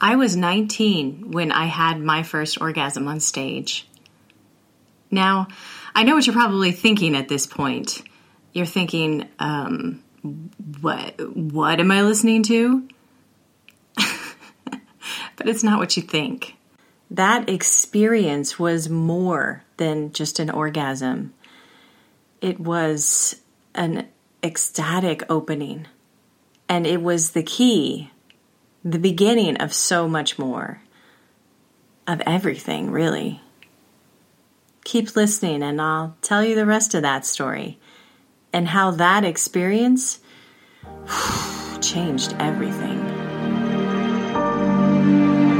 I was 19 when I had my first orgasm on stage. Now, I know what you're probably thinking at this point. You're thinking, um, what, what am I listening to? but it's not what you think. That experience was more than just an orgasm. It was an ecstatic opening. And it was the key, the beginning of so much more. Of everything, really. Keep listening, and I'll tell you the rest of that story and how that experience changed everything.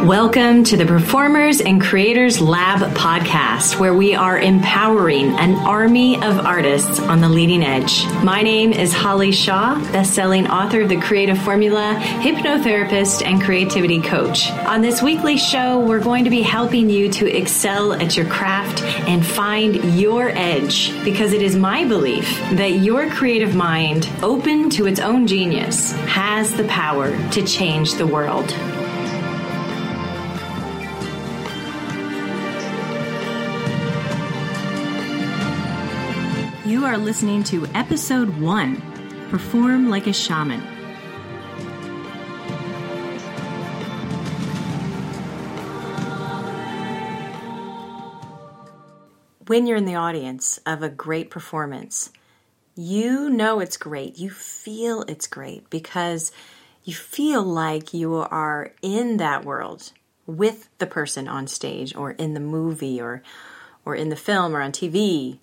Welcome to the Performers and Creators Lab podcast, where we are empowering an army of artists on the leading edge. My name is Holly Shaw, best-selling author of The Creative Formula, hypnotherapist, and creativity coach. On this weekly show, we're going to be helping you to excel at your craft and find your edge, because it is my belief that your creative mind, open to its own genius, has the power to change the world. Are listening to episode one Perform Like a Shaman. When you're in the audience of a great performance, you know it's great. You feel it's great because you feel like you are in that world with the person on stage or in the movie or or in the film or on TV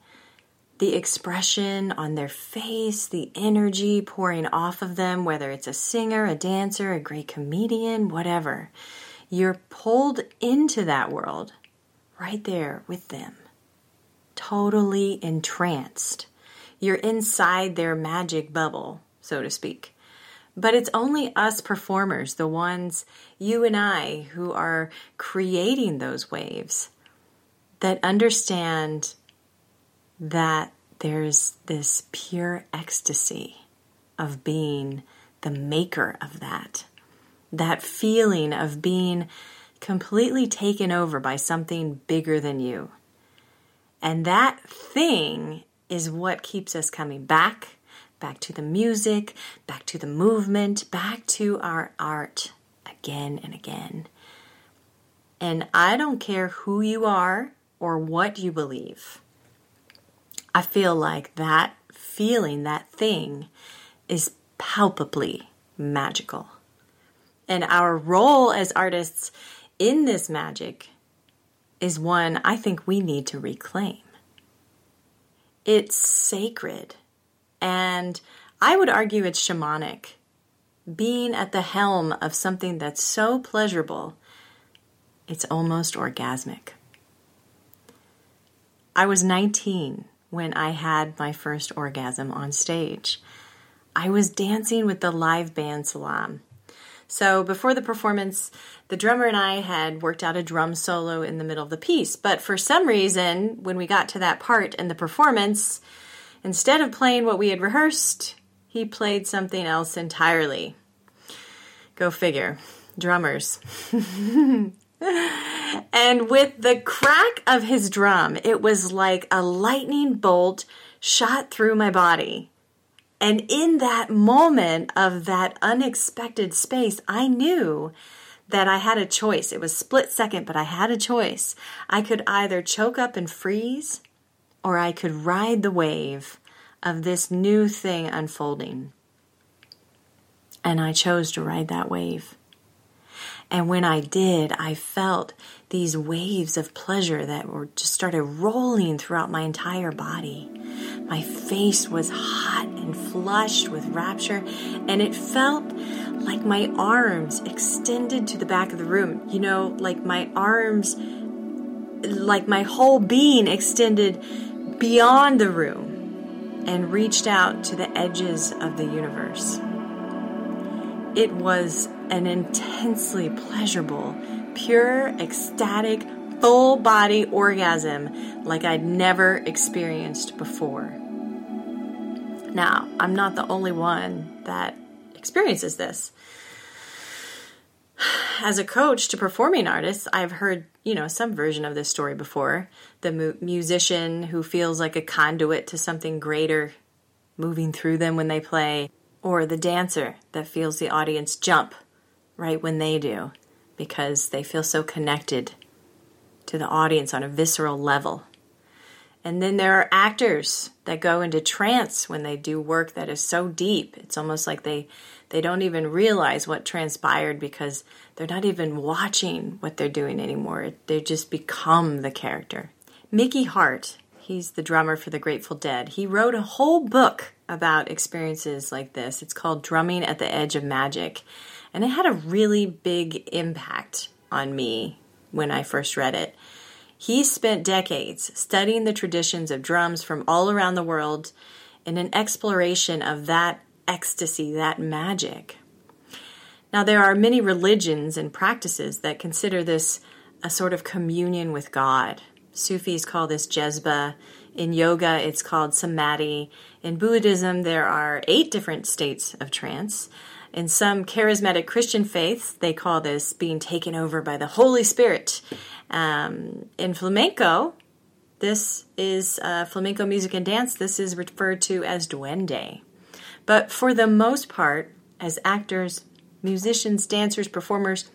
the expression on their face, the energy pouring off of them, whether it's a singer, a dancer, a great comedian, whatever. You're pulled into that world right there with them, totally entranced. You're inside their magic bubble, so to speak. But it's only us performers, the ones, you and I, who are creating those waves, that understand that there's this pure ecstasy of being the maker of that. That feeling of being completely taken over by something bigger than you. And that thing is what keeps us coming back, back to the music, back to the movement, back to our art again and again. And I don't care who you are or what you believe. I feel like that feeling, that thing, is palpably magical. And our role as artists in this magic is one I think we need to reclaim. It's sacred, and I would argue it's shamanic. Being at the helm of something that's so pleasurable, it's almost orgasmic. I was 19 when I had my first orgasm on stage. I was dancing with the live band Salam. So before the performance, the drummer and I had worked out a drum solo in the middle of the piece. But for some reason, when we got to that part in the performance, instead of playing what we had rehearsed, he played something else entirely. Go figure. Drummers. and with the crack of his drum, it was like a lightning bolt shot through my body. And in that moment of that unexpected space, I knew that I had a choice. It was split second, but I had a choice. I could either choke up and freeze, or I could ride the wave of this new thing unfolding. And I chose to ride that wave. And when I did, I felt these waves of pleasure that were just started rolling throughout my entire body. My face was hot and flushed with rapture, and it felt like my arms extended to the back of the room. You know, like my arms, like my whole being extended beyond the room and reached out to the edges of the universe. It was an intensely pleasurable, pure, ecstatic, full body orgasm like I'd never experienced before. Now, I'm not the only one that experiences this. as a coach to performing artists, I've heard, you know, some version of this story before. The mu- musician who feels like a conduit to something greater moving through them when they play, or the dancer that feels the audience jump right when they do because they feel so connected to the audience on a visceral level. And then there are actors that go into trance when they do work that is so deep. It's almost like they they don't even realize what transpired because they're not even watching what they're doing anymore. They just become the character. Mickey Hart, he's the drummer for the Grateful Dead. He wrote a whole book about experiences like this. It's called Drumming at the Edge of Magic. And it had a really big impact on me when I first read it. He spent decades studying the traditions of drums from all around the world in an exploration of that ecstasy, that magic. Now, there are many religions and practices that consider this a sort of communion with God. Sufis call this jezba. In yoga, it's called samadhi. In Buddhism, there are eight different states of trance. In some charismatic Christian faiths, they call this being taken over by the Holy Spirit. Um, in flamenco, this is uh, flamenco music and dance, this is referred to as duende. But for the most part, as actors, musicians, dancers, performers,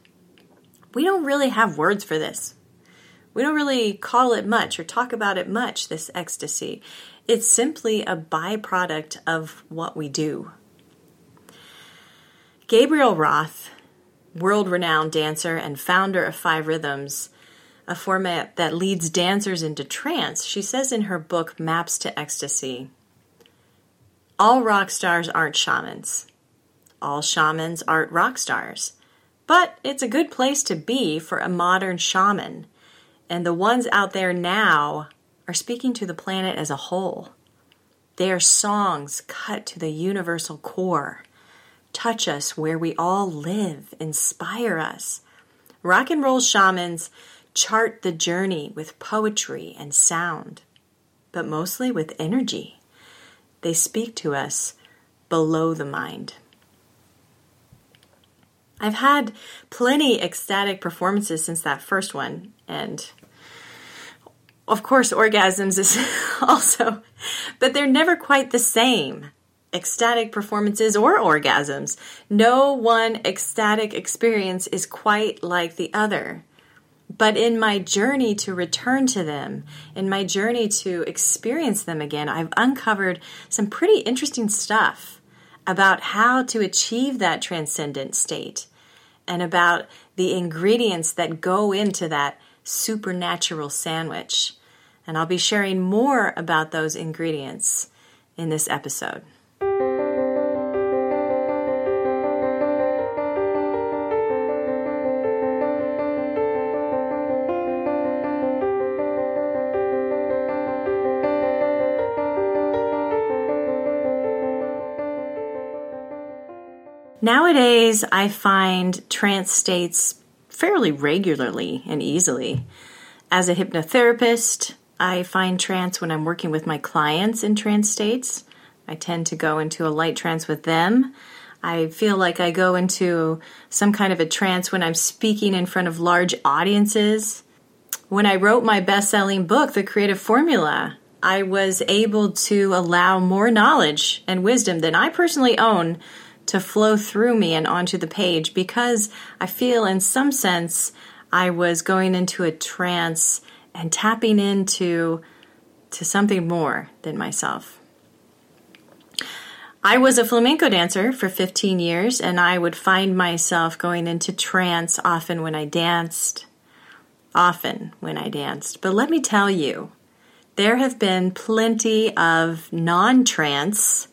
we don't really have words for this. We don't really call it much or talk about it much, this ecstasy. It's simply a byproduct of what we do. Gabrielle Roth, world renowned dancer and founder of Five Rhythms, a format that leads dancers into trance, she says in her book Maps to Ecstasy all rock stars aren't shamans. All shamans aren't rock stars. But it's a good place to be for a modern shaman. And the ones out there now are speaking to the planet as a whole. They are songs cut to the universal core. Touch us where we all live, inspire us. Rock and roll shamans chart the journey with poetry and sound, but mostly with energy. They speak to us below the mind. I've had plenty ecstatic performances since that first one, and of course, orgasms is also, but they're never quite the same. Ecstatic performances or orgasms. No one ecstatic experience is quite like the other. But in my journey to return to them, in my journey to experience them again, I've uncovered some pretty interesting stuff about how to achieve that transcendent state and about the ingredients that go into that supernatural sandwich. And I'll be sharing more about those ingredients in this episode. Nowadays, I find trance states fairly regularly and easily. As a hypnotherapist, I find trance when I'm working with my clients in trance states. I tend to go into a light trance with them. I feel like I go into some kind of a trance when I'm speaking in front of large audiences. When I wrote my best selling book, The Creative Formula, I was able to allow more knowledge and wisdom than I personally own to flow through me and onto the page because I feel, in some sense, I was going into a trance and tapping into to something more than myself. I was a flamenco dancer for 15 years, and I would find myself going into trance often when I danced. Often when I danced. But let me tell you, there have been plenty of non trance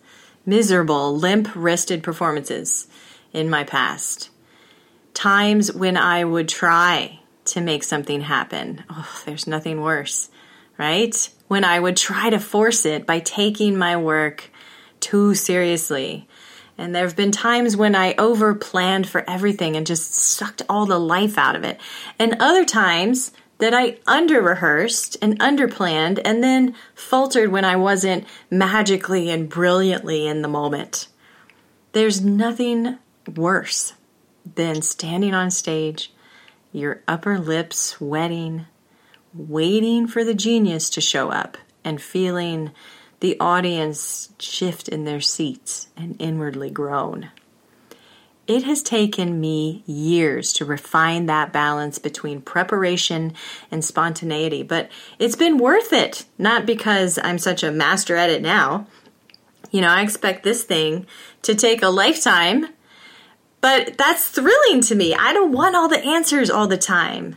miserable, limp wristed performances in my past. Times when I would try to make something happen. Oh, there's nothing worse, right? When I would try to force it by taking my work too seriously. And there have been times when I over planned for everything and just sucked all the life out of it. And other times that I under rehearsed and under planned and then faltered when I wasn't magically and brilliantly in the moment. There's nothing worse than standing on stage, your upper lip sweating, waiting for the genius to show up, and feeling the audience shift in their seats and inwardly groan. It has taken me years to refine that balance between preparation and spontaneity, but it's been worth it. Not because I'm such a master at it now. You know, I expect this thing to take a lifetime, but that's thrilling to me. I don't want all the answers all the time.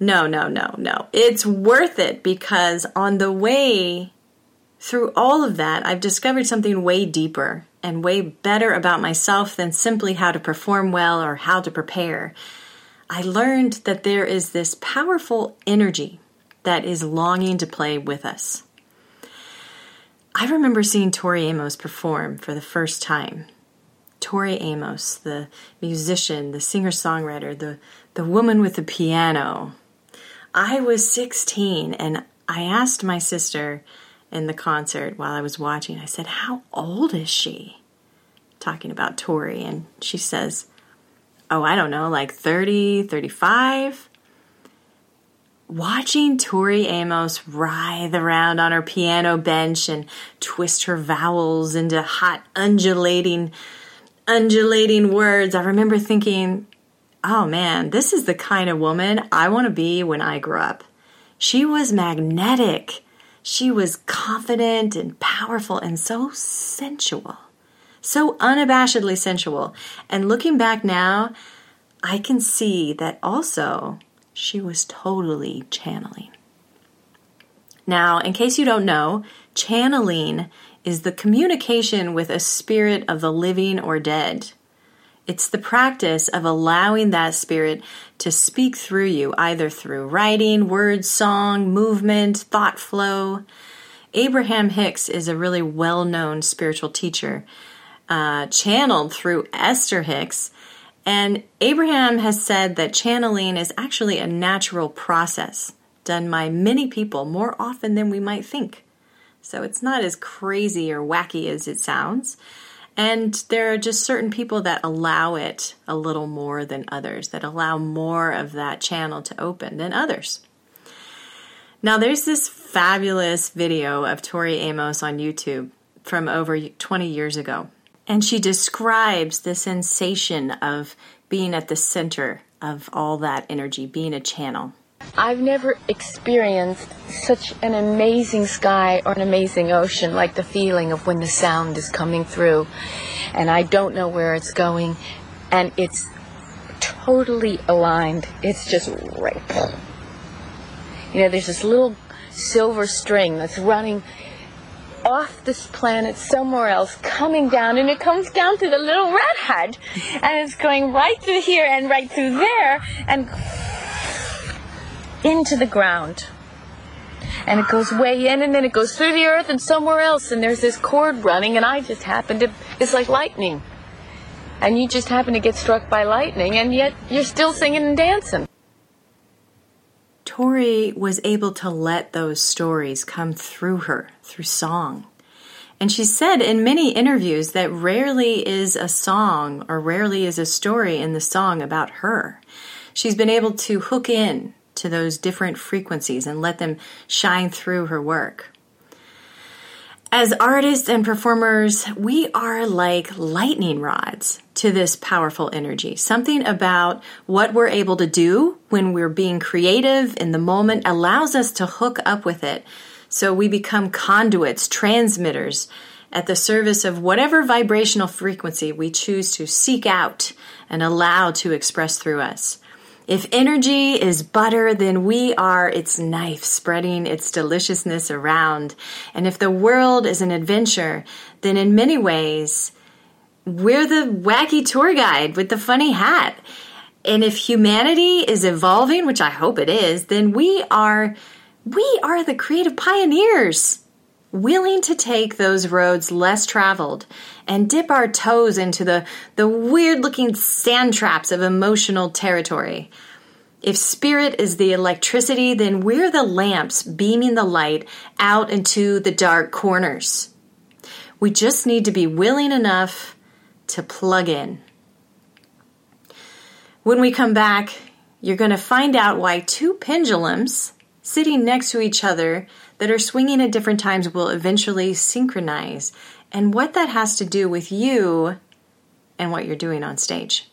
No, no, no, no. It's worth it because on the way through all of that, I've discovered something way deeper and way better about myself than simply how to perform well or how to prepare. I learned that there is this powerful energy that is longing to play with us. I remember seeing Tori Amos perform for the first time. Tori Amos, the musician, the singer songwriter, the, the woman with the piano. I was 16 and I asked my sister, in the concert while I was watching. I said, How old is she? Talking about Tori. And she says, Oh, I don't know, like 30, 35. Watching Tori Amos writhe around on her piano bench and twist her vowels into hot, undulating, undulating words, I remember thinking, oh man, this is the kind of woman I want to be when I grow up. She was magnetic she was confident and powerful and so sensual, so unabashedly sensual. And looking back now, I can see that also she was totally channeling. Now, in case you don't know, channeling is the communication with a spirit of the living or dead. It's the practice of allowing that spirit to speak through you, either through writing, words, song, movement, thought flow. Abraham Hicks is a really well known spiritual teacher, uh, channeled through Esther Hicks. And Abraham has said that channeling is actually a natural process done by many people more often than we might think. So it's not as crazy or wacky as it sounds. And there are just certain people that allow it a little more than others, that allow more of that channel to open than others. Now, there's this fabulous video of Tori Amos on YouTube from over 20 years ago. And she describes the sensation of being at the center of all that energy, being a channel. I've never experienced such an amazing sky or an amazing ocean like the feeling of when the sound is coming through and I don't know where it's going and it's totally aligned. It's just right. You know, there's this little silver string that's running off this planet somewhere else, coming down, and it comes down to the little red head, and it's going right through here and right through there, and into the ground. And it goes way in and then it goes through the earth and somewhere else and there's this cord running and I just happen to it's like lightning. And you just happen to get struck by lightning and yet you're still singing and dancing. Tori was able to let those stories come through her through song. And she said in many interviews that rarely is a song or rarely is a story in the song about her. She's been able to hook in to those different frequencies and let them shine through her work. As artists and performers, we are like lightning rods to this powerful energy. Something about what we're able to do when we're being creative in the moment allows us to hook up with it. So we become conduits, transmitters at the service of whatever vibrational frequency we choose to seek out and allow to express through us. If energy is butter, then we are its knife spreading its deliciousness around. And if the world is an adventure, then in many ways, we're the wacky tour guide with the funny hat. And if humanity is evolving, which I hope it is, then we are we are the creative pioneers willing to take those roads less traveled and dip our toes into the, the weird looking sand traps of emotional territory. If spirit is the electricity, then we're the lamps beaming the light out into the dark corners. We just need to be willing enough to plug in. When we come back, you're going to find out why two pendulums sitting next to each other that are swinging at different times will eventually synchronize and what that has to do with you and what you're doing on stage.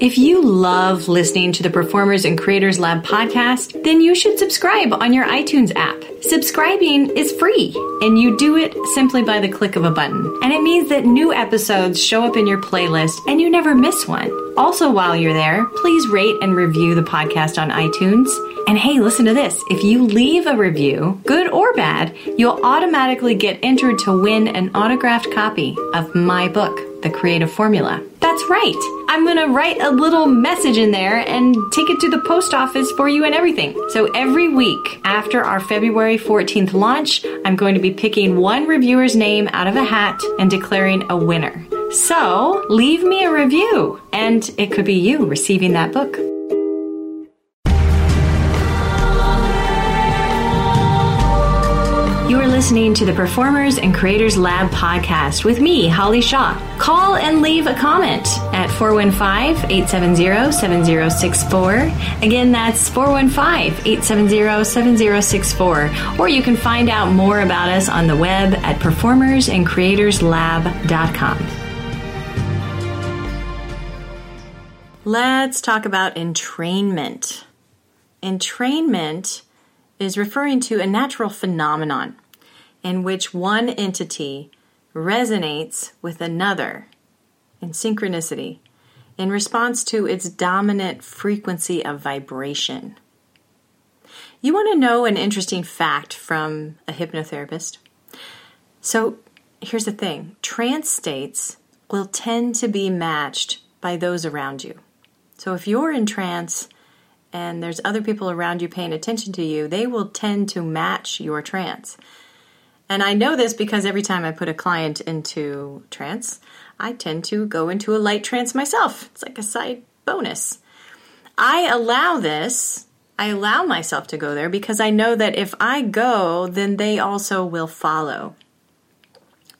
If you love listening to the Performers and Creators Lab podcast, then you should subscribe on your iTunes app. Subscribing is free, and you do it simply by the click of a button. And it means that new episodes show up in your playlist and you never miss one. Also, while you're there, please rate and review the podcast on iTunes. And hey, listen to this. If you leave a review, good or bad, you'll automatically get entered to win an autographed copy of my book. The Creative Formula. That's right. I'm going to write a little message in there and take it to the post office for you and everything. So every week after our February 14th launch, I'm going to be picking one reviewer's name out of a hat and declaring a winner. So leave me a review, and it could be you receiving that book. Listening to the Performers and Creators Lab podcast with me, Holly Shaw. Call and leave a comment at 415 870 7064. Again, that's 415 870 7064. Or you can find out more about us on the web at performersandcreatorslab.com. Let's talk about entrainment. Entrainment is referring to a natural phenomenon in which one entity resonates with another in synchronicity in response to its dominant frequency of vibration. You want to know an interesting fact from a hypnotherapist? So here's the thing trance states will tend to be matched by those around you. So if you're in trance and there's other people around you paying attention to you, they will tend to match your trance. And I know this because every time I put a client into trance, I tend to go into a light trance myself. It's like a side bonus. I allow this, I allow myself to go there because I know that if I go, then they also will follow.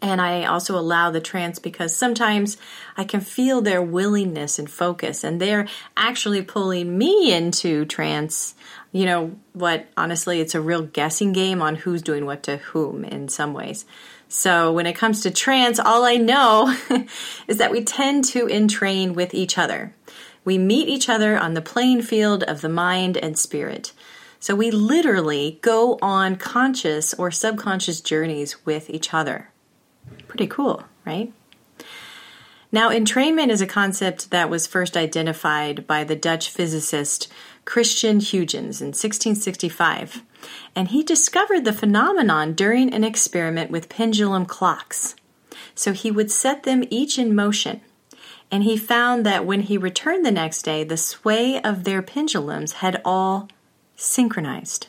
And I also allow the trance because sometimes I can feel their willingness and focus, and they're actually pulling me into trance. You know what? Honestly it's a real guessing game on who's doing what to whom in some ways. So when it comes to trance all i know is that we tend to entrain with each other. We meet each other on the playing field of the mind and spirit. So we literally go on conscious or subconscious journeys with each other pretty cool right now, entrainment is a concept that was first identified by the Dutch physicist Christian Huygens in 1665, and he discovered the phenomenon during an experiment with pendulum clocks. So he would set them each in motion, and he found that when he returned the next day, the sway of their pendulums had all synchronized.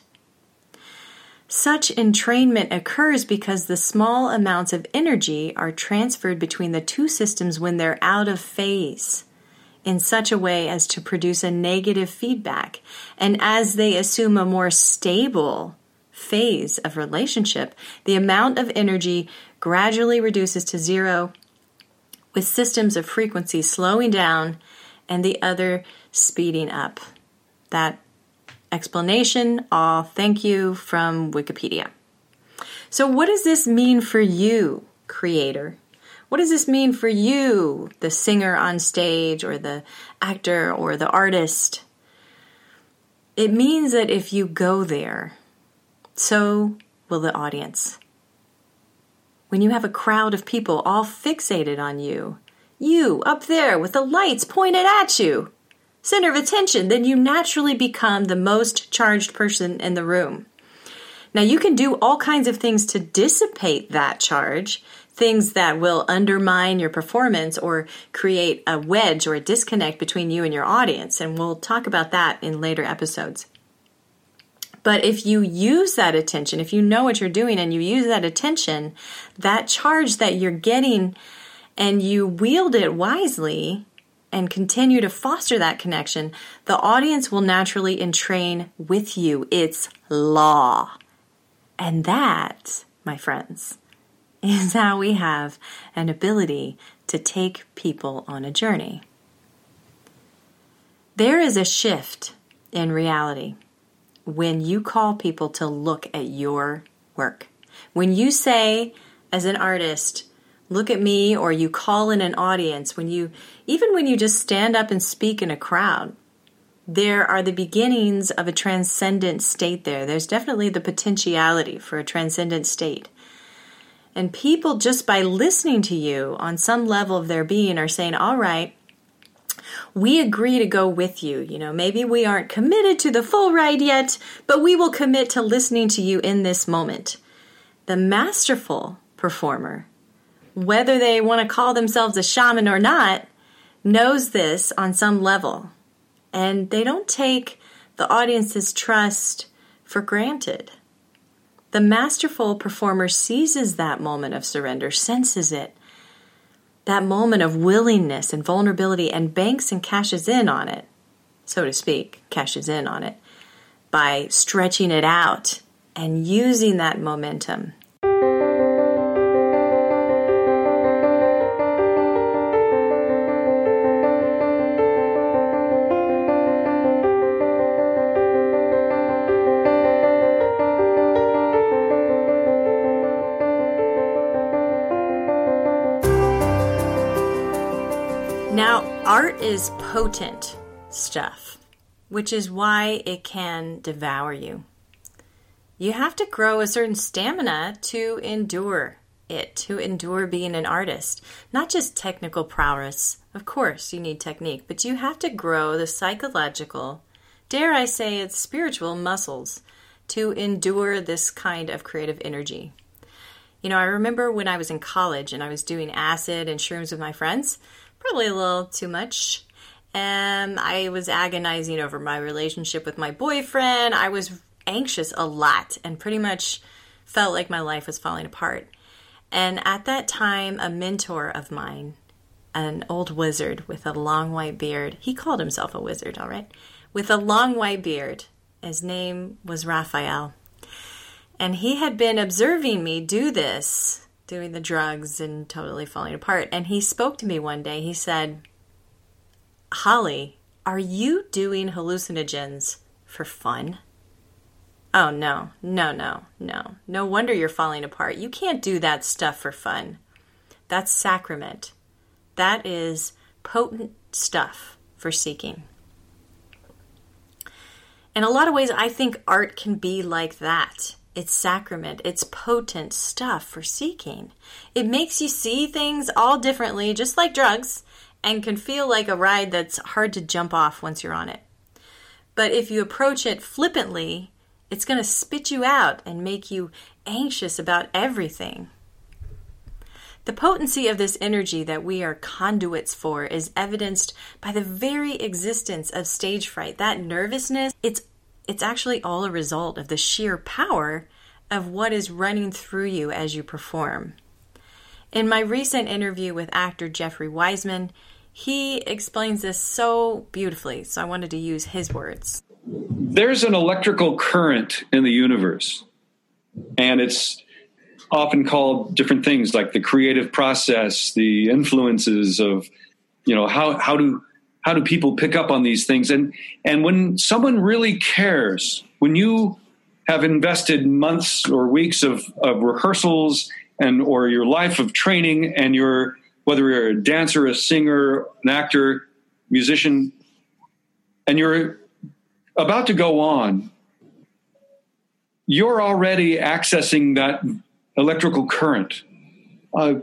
Such entrainment occurs because the small amounts of energy are transferred between the two systems when they're out of phase in such a way as to produce a negative feedback. And as they assume a more stable phase of relationship, the amount of energy gradually reduces to zero, with systems of frequency slowing down and the other speeding up. That explanation. All thank you from Wikipedia. So, what does this mean for you, creator? What does this mean for you, the singer on stage, or the actor, or the artist? It means that if you go there, so will the audience. When you have a crowd of people all fixated on you, you up there with the lights pointed at you, center of attention, then you naturally become the most charged person in the room. Now, you can do all kinds of things to dissipate that charge, things that will undermine your performance or create a wedge or a disconnect between you and your audience. And we'll talk about that in later episodes. But if you use that attention, if you know what you're doing and you use that attention, that charge that you're getting and you wield it wisely, and continue to foster that connection, the audience will naturally entrain with you. It's law. And that, my friends, is how we have an ability to take people on a journey. There is a shift in reality when you call people to look at your work. When you say, as an artist, look at me, or you call in an audience, when you, even when you just stand up and speak in a crowd, there are the beginnings of a transcendent state there. There's definitely the potentiality for a transcendent state. And people, just by listening to you on some level of their being, are saying, All right, we agree to go with you. You know, maybe we aren't committed to the full ride yet, but we will commit to listening to you in this moment. The masterful performer, whether they want to call themselves a shaman or not, knows this on some level. And they don't take the audience's trust for granted. The masterful performer seizes that moment of surrender, senses it, that moment of willingness and vulnerability, and banks and cashes in on it, so to speak, cashes in on it by stretching it out and using that momentum is potent stuff, which is why it can devour you. You have to grow a certain stamina to endure it, to endure being an artist. Not just technical prowess. Of course, you need technique, but you have to grow the psychological, dare I say it's spiritual muscles to endure this kind of creative energy. You know, I remember when I was in college and I was doing acid and shrooms with my friends probably a little too much. And I was agonizing over my relationship with my boyfriend. I was anxious a lot and pretty much felt like my life was falling apart. And at that time, a mentor of mine, an old wizard with a long white beard, he called himself a wizard, all right, with a long white beard. His name was Raphael. And he had been observing me do this doing the drugs and totally falling apart. And he spoke to me one day. He said, Holly, are you doing hallucinogens for fun? Oh, no, no, no, no. No wonder you're falling apart. You can't do that stuff for fun. That's sacrament. That is potent stuff for seeking. In a lot of ways, I think art can be like that. It's sacrament. It's potent stuff for seeking. It makes you see things all differently, just like drugs, and can feel like a ride that's hard to jump off once you're on it. But if you approach it flippantly, it's going to spit you out and make you anxious about everything. The potency of this energy that we are conduits for is evidenced by the very existence of stage fright. That nervousness, it's it's actually all a result of the sheer power of what is running through you as you perform. In my recent interview with actor Jeffrey Wiseman, he explains this so beautifully, so I wanted to use his words. There's an electrical current in the universe, and it's often called different things like the creative process, the influences of, you know, how, how do how do people pick up on these things? And and when someone really cares when you have invested months or weeks of, of rehearsals and or your life of training and you're whether you're a dancer a singer an actor musician and you're about to go on you're already accessing that electrical current. Uh,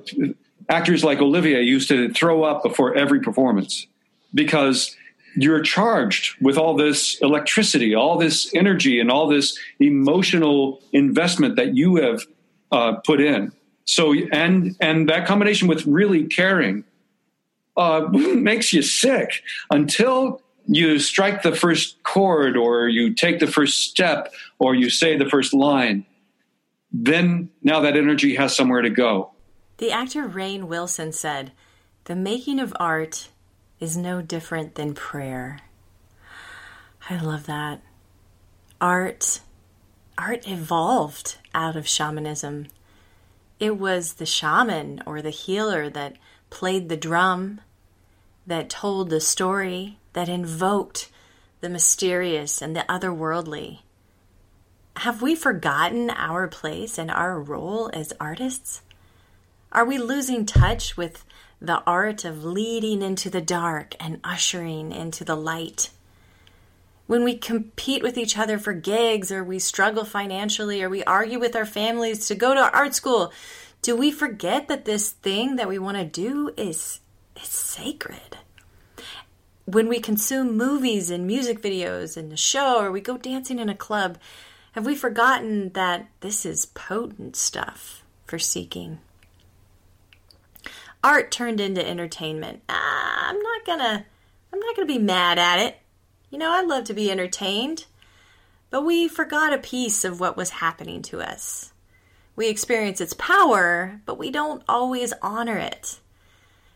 actors like Olivier used to throw up before every performance because you're charged with all this electricity, all this energy, and all this emotional investment that you have uh, put in. So, and and that combination with really caring uh, makes you sick until you strike the first chord, or you take the first step, or you say the first line. Then now that energy has somewhere to go. The actor Rainn Wilson said, "The making of art." Is no different than prayer. I love that. Art art evolved out of shamanism. It was the shaman or the healer that played the drum, that told the story, that invoked the mysterious and the otherworldly. Have we forgotten our place and our role as artists? Are we losing touch with the art of leading into the dark and ushering into the light? When we compete with each other for gigs, or we struggle financially, or we argue with our families to go to art school, do we forget that this thing that we want to do is, is sacred? When we consume movies and music videos and a show, or we go dancing in a club, have we forgotten that this is potent stuff for seeking? Art turned into entertainment. Ah, I'm not gonna I'm not gonna be mad at it. You know, I love to be entertained. But we forgot a piece of what was happening to us. We experience its power, but we don't always honor it.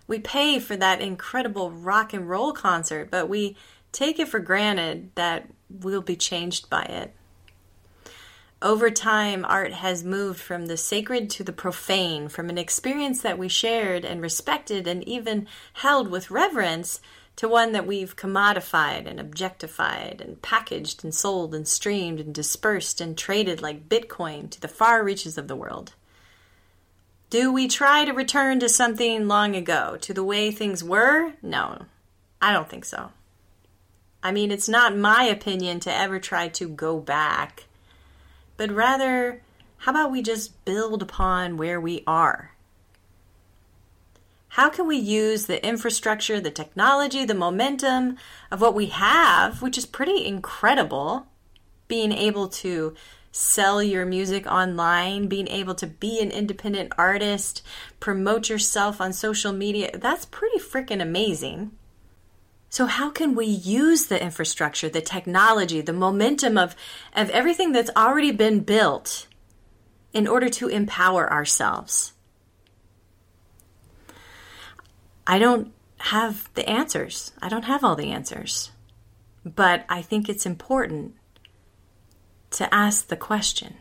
We pay for that incredible rock and roll concert, but we take it for granted that we'll be changed by it. Over time, art has moved from the sacred to the profane, from an experience that we shared and respected and even held with reverence to one that we've commodified and objectified and packaged and sold and streamed and dispersed and traded like Bitcoin to the far reaches of the world. Do we try to return to something long ago, to the way things were? No, I don't think so. I mean, it's not my opinion to ever try to go back, but rather, how about we just build upon where we are? how can we use the infrastructure, the technology, the momentum of what we have, which is pretty incredible, being able to sell your music online, being able to be an independent artist, promote yourself on social media. That's pretty freaking amazing. So how can we use the infrastructure, the technology, the momentum of, of everything that's already been built in order to empower ourselves? I don't have the answers. I don't have all the answers. But I think it's important to ask the question.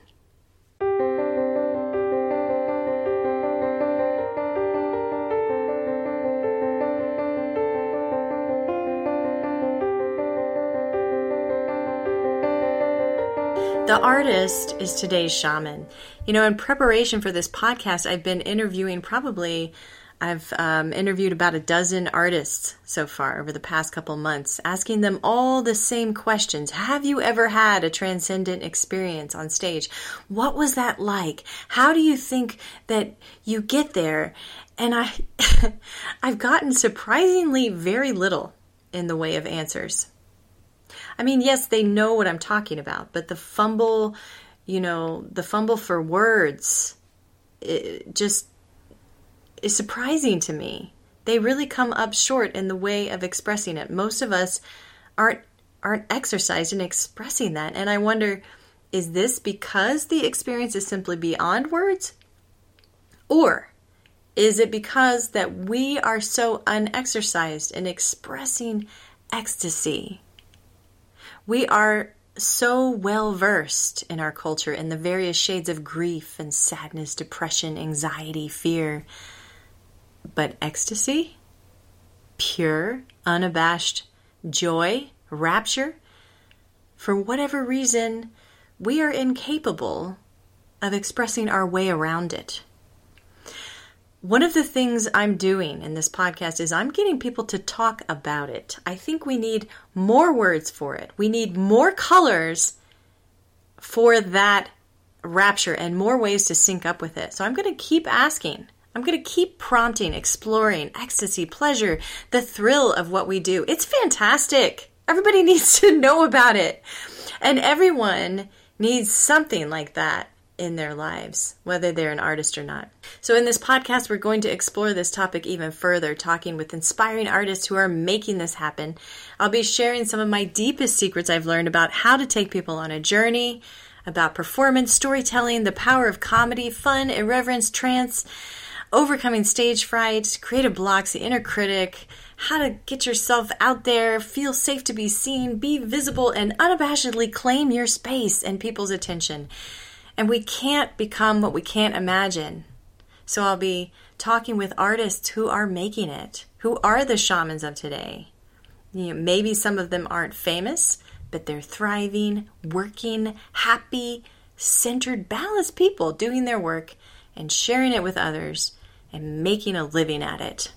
The artist is today's shaman. You know, in preparation for this podcast, I've been interviewing probably I've um, interviewed about a dozen artists so far over the past couple months, asking them all the same questions. Have you ever had a transcendent experience on stage? What was that like? How do you think that you get there? And I, I've gotten surprisingly very little in the way of answers. I mean, yes, they know what I'm talking about, but the fumble, you know, the fumble for words, it just is surprising to me. They really come up short in the way of expressing it. Most of us aren't aren't exercised in expressing that. And I wonder is this because the experience is simply beyond words? Or is it because that we are so unexercised in expressing ecstasy? We are so well versed in our culture in the various shades of grief and sadness, depression, anxiety, fear, but ecstasy, pure, unabashed joy, rapture, for whatever reason, we are incapable of expressing our way around it. One of the things I'm doing in this podcast is I'm getting people to talk about it. I think we need more words for it. We need more colors for that rapture and more ways to sync up with it. So I'm going to keep asking I'm going to keep prompting, exploring ecstasy, pleasure, the thrill of what we do. It's fantastic. Everybody needs to know about it. And everyone needs something like that in their lives, whether they're an artist or not. So, in this podcast, we're going to explore this topic even further, talking with inspiring artists who are making this happen. I'll be sharing some of my deepest secrets I've learned about how to take people on a journey, about performance, storytelling, the power of comedy, fun, irreverence, trance overcoming stage fright, creative blocks, the inner critic, how to get yourself out there, feel safe to be seen, be visible, and unabashedly claim your space and people's attention. And we can't become what we can't imagine. So I'll be talking with artists who are making it, who are the shamans of today. You know, maybe some of them aren't famous, but they're thriving, working, happy, centered, balanced people doing their work and sharing it with others and making a living at it.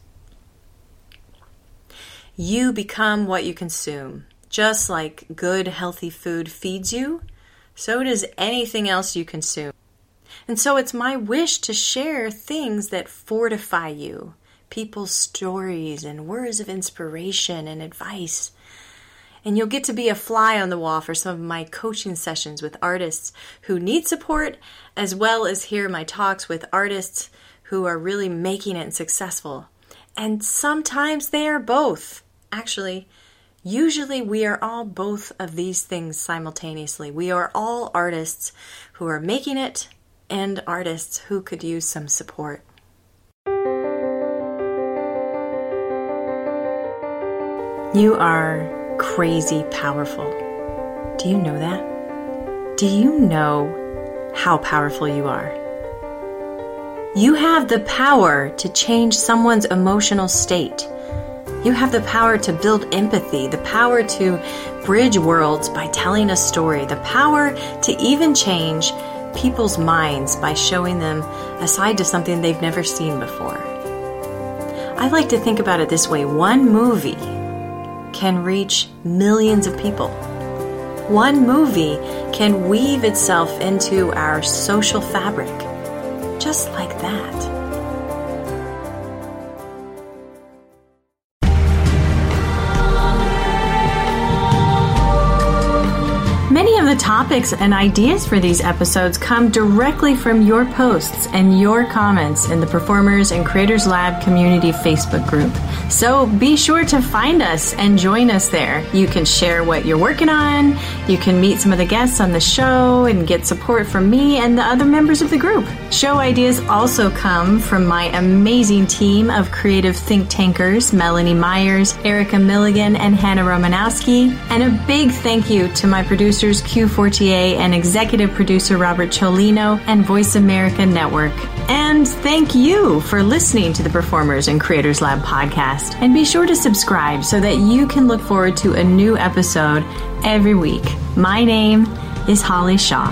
You become what you consume. Just like good, healthy food feeds you, so does anything else you consume. And so it's my wish to share things that fortify you, people's stories and words of inspiration and advice. And you'll get to be a fly on the wall for some of my coaching sessions with artists who need support, as well as hear my talks with artists who are really making it successful. And sometimes they are both. Actually, usually we are all both of these things simultaneously. We are all artists who are making it and artists who could use some support. You are crazy powerful. Do you know that? Do you know how powerful you are? You have the power to change someone's emotional state. You have the power to build empathy, the power to bridge worlds by telling a story, the power to even change people's minds by showing them a side to something they've never seen before. I like to think about it this way one movie can reach millions of people. One movie can weave itself into our social fabric, just like that. Topics and ideas for these episodes come directly from your posts and your comments in the Performers and Creators Lab community Facebook group. So be sure to find us and join us there. You can share what you're working on, you can meet some of the guests on the show, and get support from me and the other members of the group. Show ideas also come from my amazing team of creative think tankers Melanie Myers, Erica Milligan, and Hannah Romanowski. And a big thank you to my producers Q Fortier and executive producer Robert Cholino and Voice America Network. And thank you for listening to the Performers and Creators Lab podcast. And be sure to subscribe so that you can look forward to a new episode every week. My name is Holly Shaw.